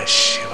Ashu.